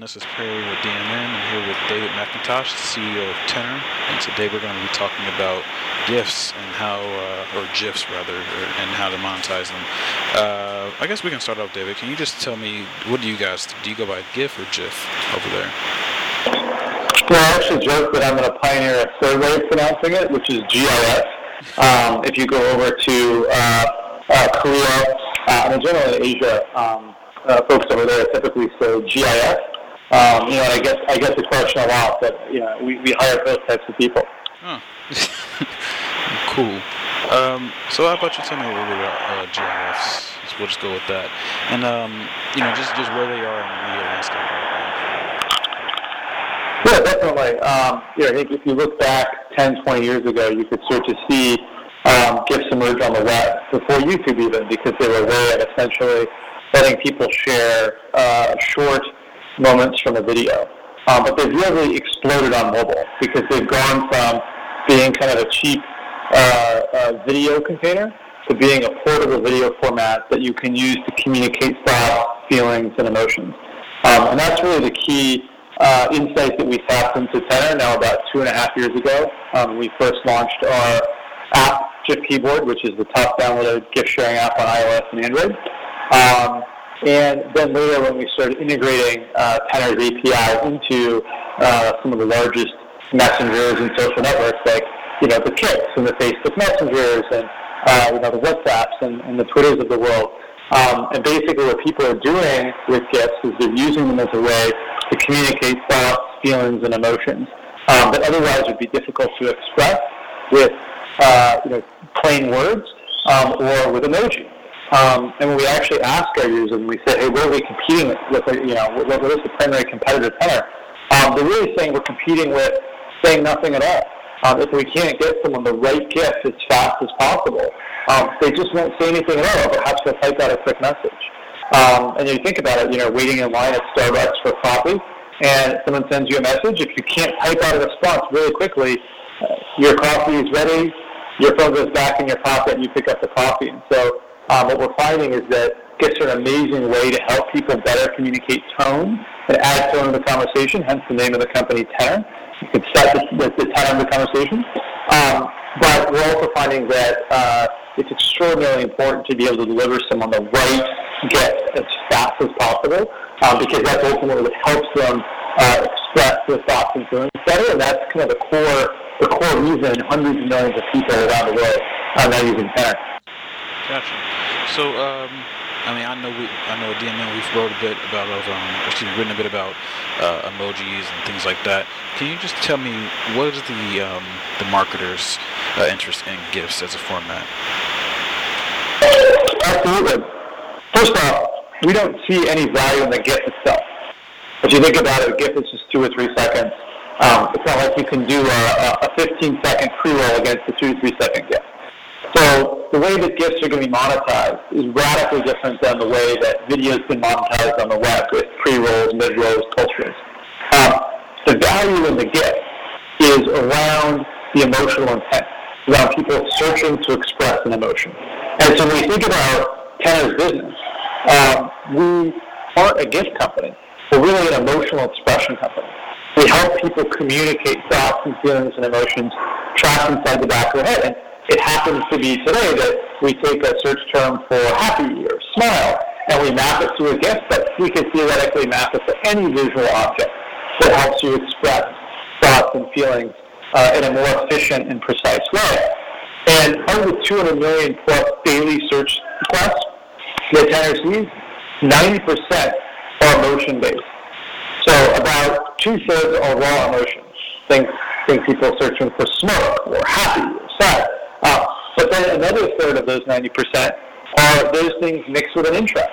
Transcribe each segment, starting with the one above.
everyone. This is Perry with DMN. I'm here with David McIntosh, the CEO of Tenor, and today we're going to be talking about GIFs and how, uh, or GIFs rather, or, and how to monetize them. Uh, I guess we can start off, David. Can you just tell me what do you guys do? You go by GIF or GIF over there? Well, I actually joke that I'm going to pioneer a third way of pronouncing it, which is GIF. Um, if you go over to uh, uh, Korea uh, and generally Asia. Um, uh, folks over there typically say GIS. Um, you know, I guess I guess the question a lot, but you know, we, we hire both types of people. Cool. Um, so how about you tell me a little bit about uh, GIS? We'll just go with that, and um, you know, just just where they are in the media landscape Yeah, definitely. Um, you know, I think if you look back 10, 20 years ago, you could start to see um, GIFs emerge on the web before YouTube even, because they were a way of essentially letting people share uh, short moments from a video. Um, but they've really exploded on mobile because they've gone from being kind of a cheap uh, uh, video container to being a portable video format that you can use to communicate thoughts, feelings, and emotions. Um, and that's really the key uh, insight that we tapped into Tenor now about two and a half years ago. Um, we first launched our app, GIF Keyboard, which is the top downloaded GIF sharing app on iOS and Android. Um, and then later when we started integrating uh, Tenor's API into uh, some of the largest messengers and social networks like, you know, the Kiks and the Facebook messengers and, uh, you know, the WhatsApps and, and the Twitters of the world. Um, and basically what people are doing with GIFs is they're using them as a way to communicate thoughts, feelings, and emotions um, that otherwise would be difficult to express with, uh, you know, plain words um, or with emoji. Um, and when we actually ask our users and we say, hey, what are we competing with? you know, what, what is the primary competitor Tenor? Um, they're really saying we're competing with saying nothing at all. Um, if we can't get someone the right GIF as fast as possible, um, they just won't say anything at all. Perhaps they'll type out a quick message. Um, and you think about it, you know, waiting in line at Starbucks for coffee, and someone sends you a message. If you can't type out a response really quickly, uh, your coffee is ready. Your phone goes back in your pocket, and you pick up the coffee. And so um, what we're finding is that GIFs are an amazing way to help people better communicate tone and add tone to the conversation, hence the name of the company Tenor. You can set the, the, the tone of the conversation. Um, but we're also finding that uh, it's extraordinarily important to be able to deliver someone the right GIF as fast as possible um, because that's ultimately what helps them uh, express their thoughts and feelings better, and that's kind of the core, the core reason hundreds of millions of people around the world are now using Tenor. Gotcha. So, um, I mean, I know we, I know DMN we've wrote a bit about, um, excuse me, written a bit about uh, emojis and things like that. Can you just tell me what is the um, the marketers' uh, interest in GIFs as a format? Absolutely. First off, we don't see any value in the GIF itself. If you think about it, a GIF is just two or three seconds. Um, it's not like you can do a, a 15 second pre-roll against a two to three second GIF. The way that GIFs are going to be monetized is radically different than the way that video has been monetized on the web with pre-rolls, mid-rolls, post-rolls. Um, the value in the GIF is around the emotional intent, around people searching to express an emotion. And so when we think about Tenor's business, um, we aren't a GIF company. We're really an emotional expression company. We help people communicate thoughts and feelings and emotions trapped inside the back of their head. And it happens to be today that we take a search term for happy or smile and we map it to a GIF, but we can theoretically map it to any visual object that helps you express thoughts and feelings uh, in a more efficient and precise way. And of the 200 million plus daily search requests that Tenor sees, 90% are emotion-based. So about two-thirds are raw emotions. Think, think people searching for smoke or happy or sad. Uh, but then another third of those 90% are those things mixed with an interest.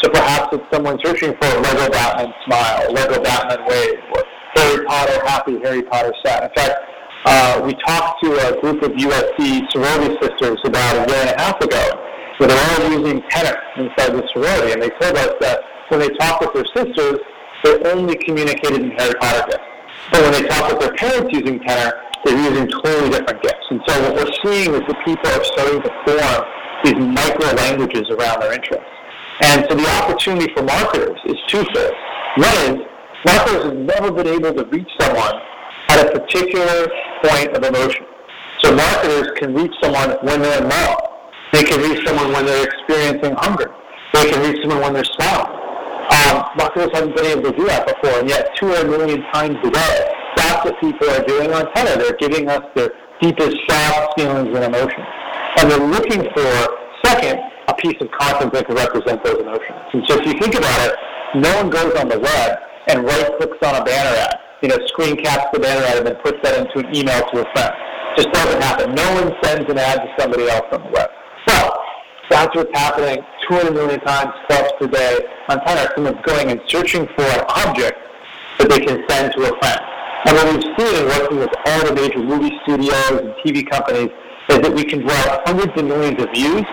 So perhaps it's someone searching for a Lego Batman smile, Lego Batman wave, or Harry Potter happy, Harry Potter sad. In fact, uh, we talked to a group of USC sorority sisters about a year and a half ago where they're all using Tenor inside the sorority, and they told us that when they talk with their sisters, they're only communicated in Harry Potter GIFs. But when they talk with their parents using Tenor, they're using totally different GIFs. And so what we're seeing is that people are starting to form these micro languages around their interests. And so the opportunity for marketers is twofold. One is marketers have never been able to reach someone at a particular point of emotion. So marketers can reach someone when they're in love. They can reach someone when they're experiencing hunger. They can reach someone when they're smiling. Um, marketers haven't been able to do that before, and yet 200 million times a day, that's what people are doing on Tenor. They're giving us their deepest thoughts, feelings, and emotions. And they're looking for, second, a piece of content that can represent those emotions. And so if you think about it, no one goes on the web and right-clicks on a banner ad, you know, screen caps the banner ad and then puts that into an email to a friend. Just doesn't happen. No one sends an ad to somebody else on the web. So that's what's happening 200 million times plus per day on Tenor. Someone's going and searching for an object that they can send to a friend. And what we've seen working with all the major movie studios and TV companies is that we can drive hundreds of millions of views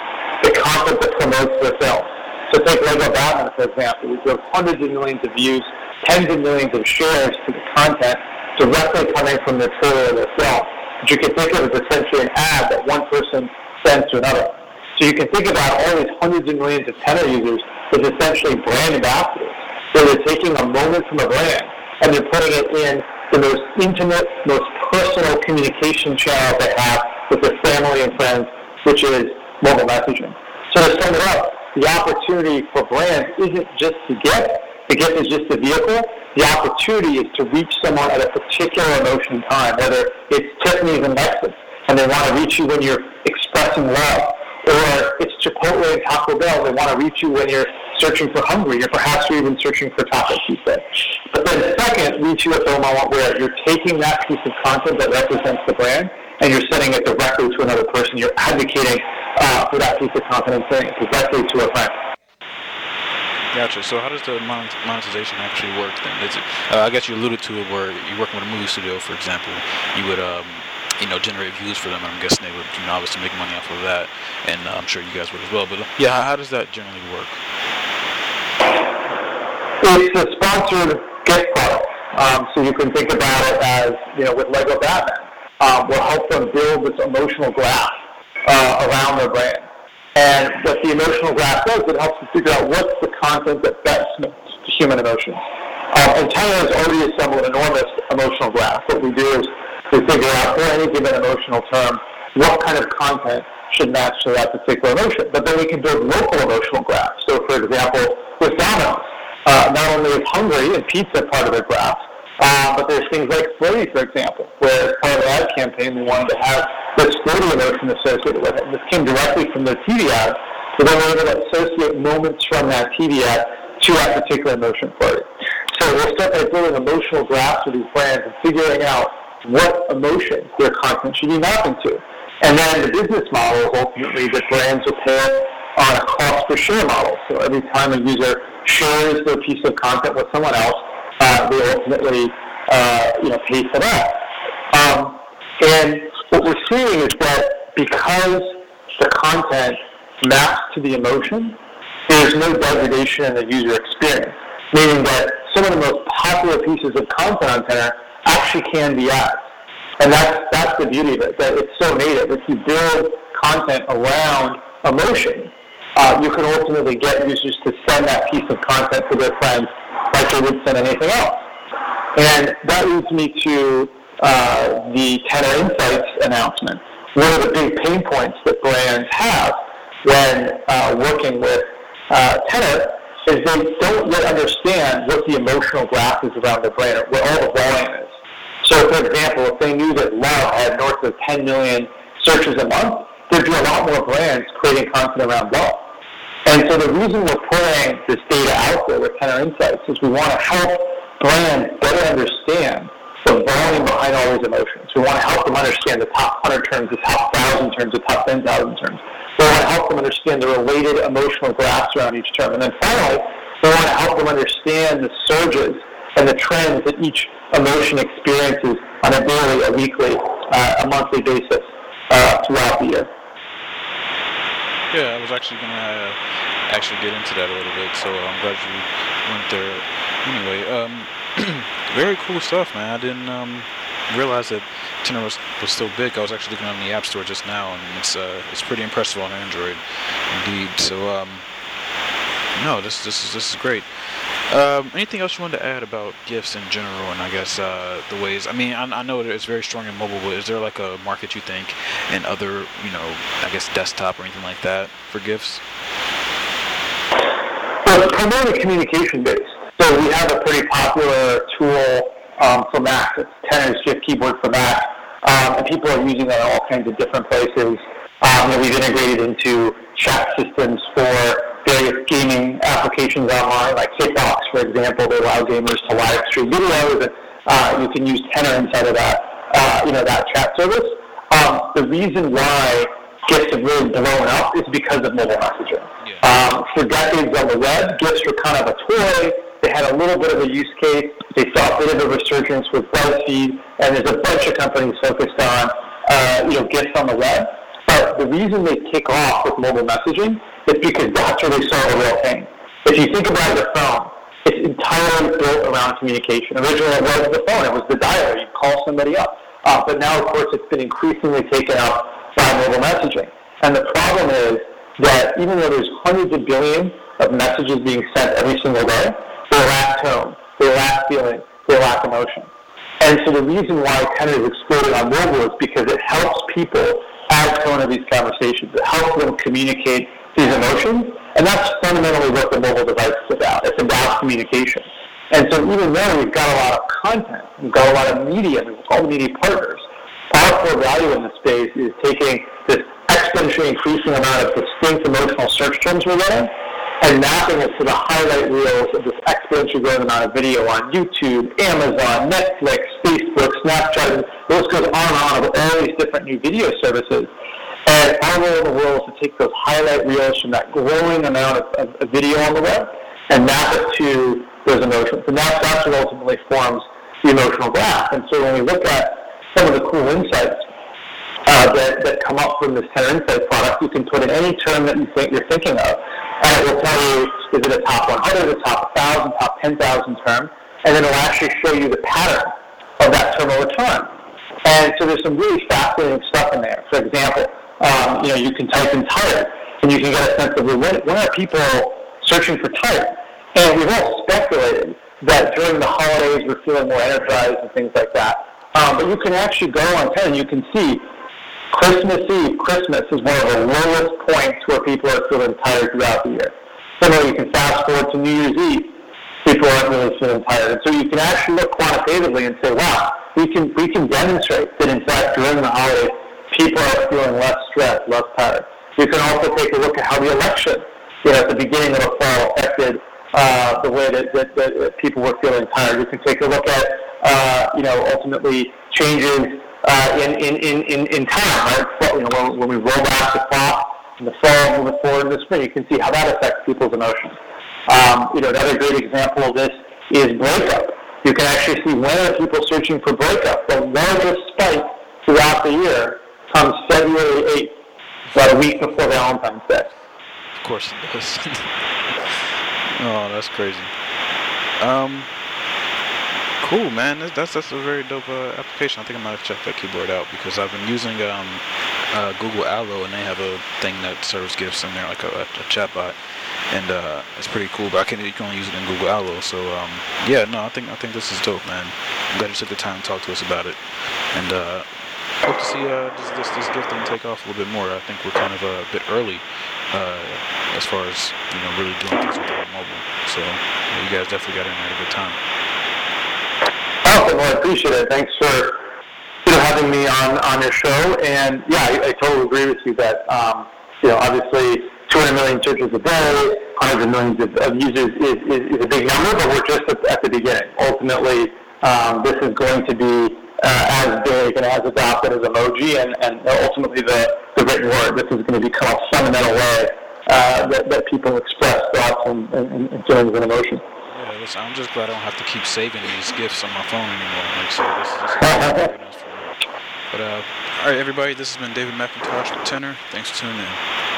the content that promotes their film. So take Lego Batman, for example. We drove hundreds of millions of views, tens of millions of shares to the content directly coming from the trailer of their film. Which you can think of as essentially an ad that one person sends to another. So you can think about all these hundreds of millions of Tenor users as essentially brand ambassadors. So they're taking a moment from a brand and they're putting it in the most intimate, most personal communication channel they have with their family and friends, which is mobile messaging. So to sum it up, the opportunity for brands isn't just to get, the GIF is just the vehicle. The opportunity is to reach someone at a particular emotion time, whether it's Tiffany's and Lexus, and they want to reach you when you're expressing love, or it's Chipotle and Taco Bell, they want to reach you when you're searching for hungry, or perhaps you're even searching for taco pizza. But then second, reach you at the moment where you're taking that piece of content that represents the brand and you're sending it directly to another person. You're advocating uh, for that piece of content and sending it directly to a friend. Gotcha. So how does the monetization actually work then? It, uh, I guess you alluded to it where you're working with a movie studio, for example. You would, um, you know, generate views for them. I'm guessing they would, you know, obviously make money off of that, and uh, I'm sure you guys would as well. But yeah, how does that generally work? It's a sponsored GIF product. Um, so you can think about it as, you know, with Lego Batman. Um, will help them build this emotional graph uh, around their brand. And what the emotional graph does, it helps them figure out what's the content that best meets human emotions. Um, and Tenor has already assembled an enormous emotional graph. What we do is we figure out for any given emotional term what kind of content should match to that particular emotion. But then we can build local emotional graphs. So for example, with Domino's, uh, not only is hungry and pizza part of their graph, uh, but there's things like flirty, for example, where as part of the ad campaign, we wanted to have this flirty emotion associated with it. This came directly from their TV ad, so then we're able to associate moments from that TV ad to that particular emotion flirty. So we'll start by building emotional graphs with these brands and figuring out what emotions their content should be mapping to. And then the business model ultimately that brands will pay on a cost per share model. So every time a user shares their piece of content with someone else, uh, they ultimately uh, you know pay for that. Um, and what we're seeing is that because the content maps to the emotion, there's no degradation in the user experience. Meaning that some of the most popular pieces of content on Tenor actually can be ads. And that's, that's the beauty of it, that it's so native. If you build content around emotion, uh, you can ultimately get users to send that piece of content to their friends like they would send anything else. And that leads me to uh, the Tenor Insights announcement. One of the big pain points that brands have when uh, working with uh, Tenor is they don't yet understand what the emotional graph is around their brand, what all the volume is. So, for example, if they knew that Love had north of 10 million searches a month, there'd be a lot more brands creating content around love. And so the reason we're putting this data out there with Tenor Insights is we want to help brands better understand the volume behind all these emotions. We want to help them understand the top 100 terms, the top 1,000 terms, the top 10,000 terms. We want to help them understand the related emotional graphs around each term. And then finally, we want to help them understand the surges and the trends that each emotion experiences on a daily, a weekly, uh, a monthly basis uh, throughout the year. Yeah, I was actually to uh, actually get into that a little bit, so I'm glad you went there. Anyway, um, very cool stuff, man. I didn't um, realize that Tenor was, was still big. I was actually looking on the App Store just now, and it's uh, it's pretty impressive on Android, indeed. So, um, no, this this is this is great. Um, anything else you wanted to add about GIFs in general, and I guess uh, the ways? I mean, I, I, know it's very strong in mobile, but is there like a market you think in other, you know, I guess desktop or anything like that for GIFs? Well, primarily communication based. So we have a pretty popular tool um, for Mac. It's Tenor's GIF keyboard for Mac, um, and people are using that in all kinds of different places. Um, and we've integrated into chat systems for various gaming applications online, like Hitbox, for example. They allow gamers to live stream videos, and uh, you can use Tenor inside of that, uh, you know, that chat service. Um, the reason why GIFs have really blown up is because of mobile messaging. Yeah. Um, for decades on the web, GIFs were kind of a toy. They had a little bit of a use case. They saw a bit of a resurgence with BuzzFeed, and there's a bunch of companies focused on, uh, you know, GIFs on the web. But the reason they kick off with mobile messaging is because that's where they saw the real thing. If you think about your phone, it's entirely built around communication. Originally, it wasn't the phone; it was the dialer. You call somebody up. Uh, but now, of course, it's been increasingly taken up by mobile messaging. And the problem is that even though there's hundreds of billions of messages being sent every single day, they lack tone, they lack feeling, they lack emotion. And so the reason why Tenor has exploded on mobile is because it helps people add tone to these conversations. It helps them communicate these emotions, and that's fundamentally what the mobile device is about. It's about communication. And so even though we've got a lot of content, we've got a lot of media, all the media partners, our core value in this space is taking this exponentially increasing amount of distinct emotional search terms we're getting and mapping it to the highlight reels of this exponentially growing amount of video on YouTube, Amazon, Netflix, Facebook, Snapchat, the list goes on and on of all these different new video services. And our role in the world is to take those highlight reels from that growing amount of, of, video on the web and map it to those emotions. And that's, that's what ultimately forms the emotional graph. And so when we look at some of the cool insights uh, that, that come up from this Tenor Insight product, you can put in any term that you think you're thinking of. And it will tell you, is it a top 100, a top 1,000, top 10,000 term? And then it will actually show you the pattern of that term over time. And so there's some really fascinating stuff in there. For example, um, you know, you can type in tired, and you can get a sense of when, when are people searching for tired? And we've all speculated that during the holidays we're feeling more energized and things like that. Um, but you can actually go on Tenor and you can see Christmas Eve, Christmas is one of the lowest points where people are feeling tired throughout the year. Similarly, you can fast forward to New Year's Eve, people aren't really feeling tired. And so you can actually look quantitatively and say, wow, we can, we can demonstrate that in fact during the holidays, people are feeling less stressed, less tired. You can also take a look at how the election, you know, at the beginning of the fall affected uh, the way that, that, that, people were feeling tired. You can take a look at, uh, you know, ultimately changes uh, in, in, in, in time, right? So, you know, when, when we roll back the clock in the fall, moving forward in the spring, you can see how that affects people's emotions. Um, you know, another great example of this is breakup. You can actually see when are people searching for breakup. The largest spike throughout the year comes February 8th, about a week before Valentine's Day. Of course it does. oh, that's crazy. Um, Cool, man. That's that's a very dope uh, application. I think I might have checked that keyboard out because I've been using um, uh, Google Allo and they have a thing that serves GIFs in there, like a, a chatbot, and uh, it's pretty cool. But I can you can only use it in Google Allo. So um, yeah, no, I think I think this is dope, man. I'm glad you took the time to talk to us about it, and uh, hope to see uh, this, this this GIF thing take off a little bit more. I think we're kind of a bit early uh, as far as you know really doing things with our mobile. So yeah, you guys definitely got in there at a good time. Awesome. Well, I appreciate it. Thanks for you know having me on on your show. And yeah, I, I totally agree with you that um, you know obviously 200 million searches a day, hundreds of millions of, of users is, is, is, a big number, but we're just at, at the beginning. Ultimately, um, this is going to be uh, as big and as adopted as emoji, and, and ultimately the, the written word. This is going to become a fundamental way uh, that, that people express thoughts and, and, and feelings and emotions. Yeah, listen, I'm just glad I don't have to keep saving these GIFs on my phone anymore. Like, so this, is, this is But, uh, all right, everybody, this has been David McIntosh with Tenor. Thanks for tuning in.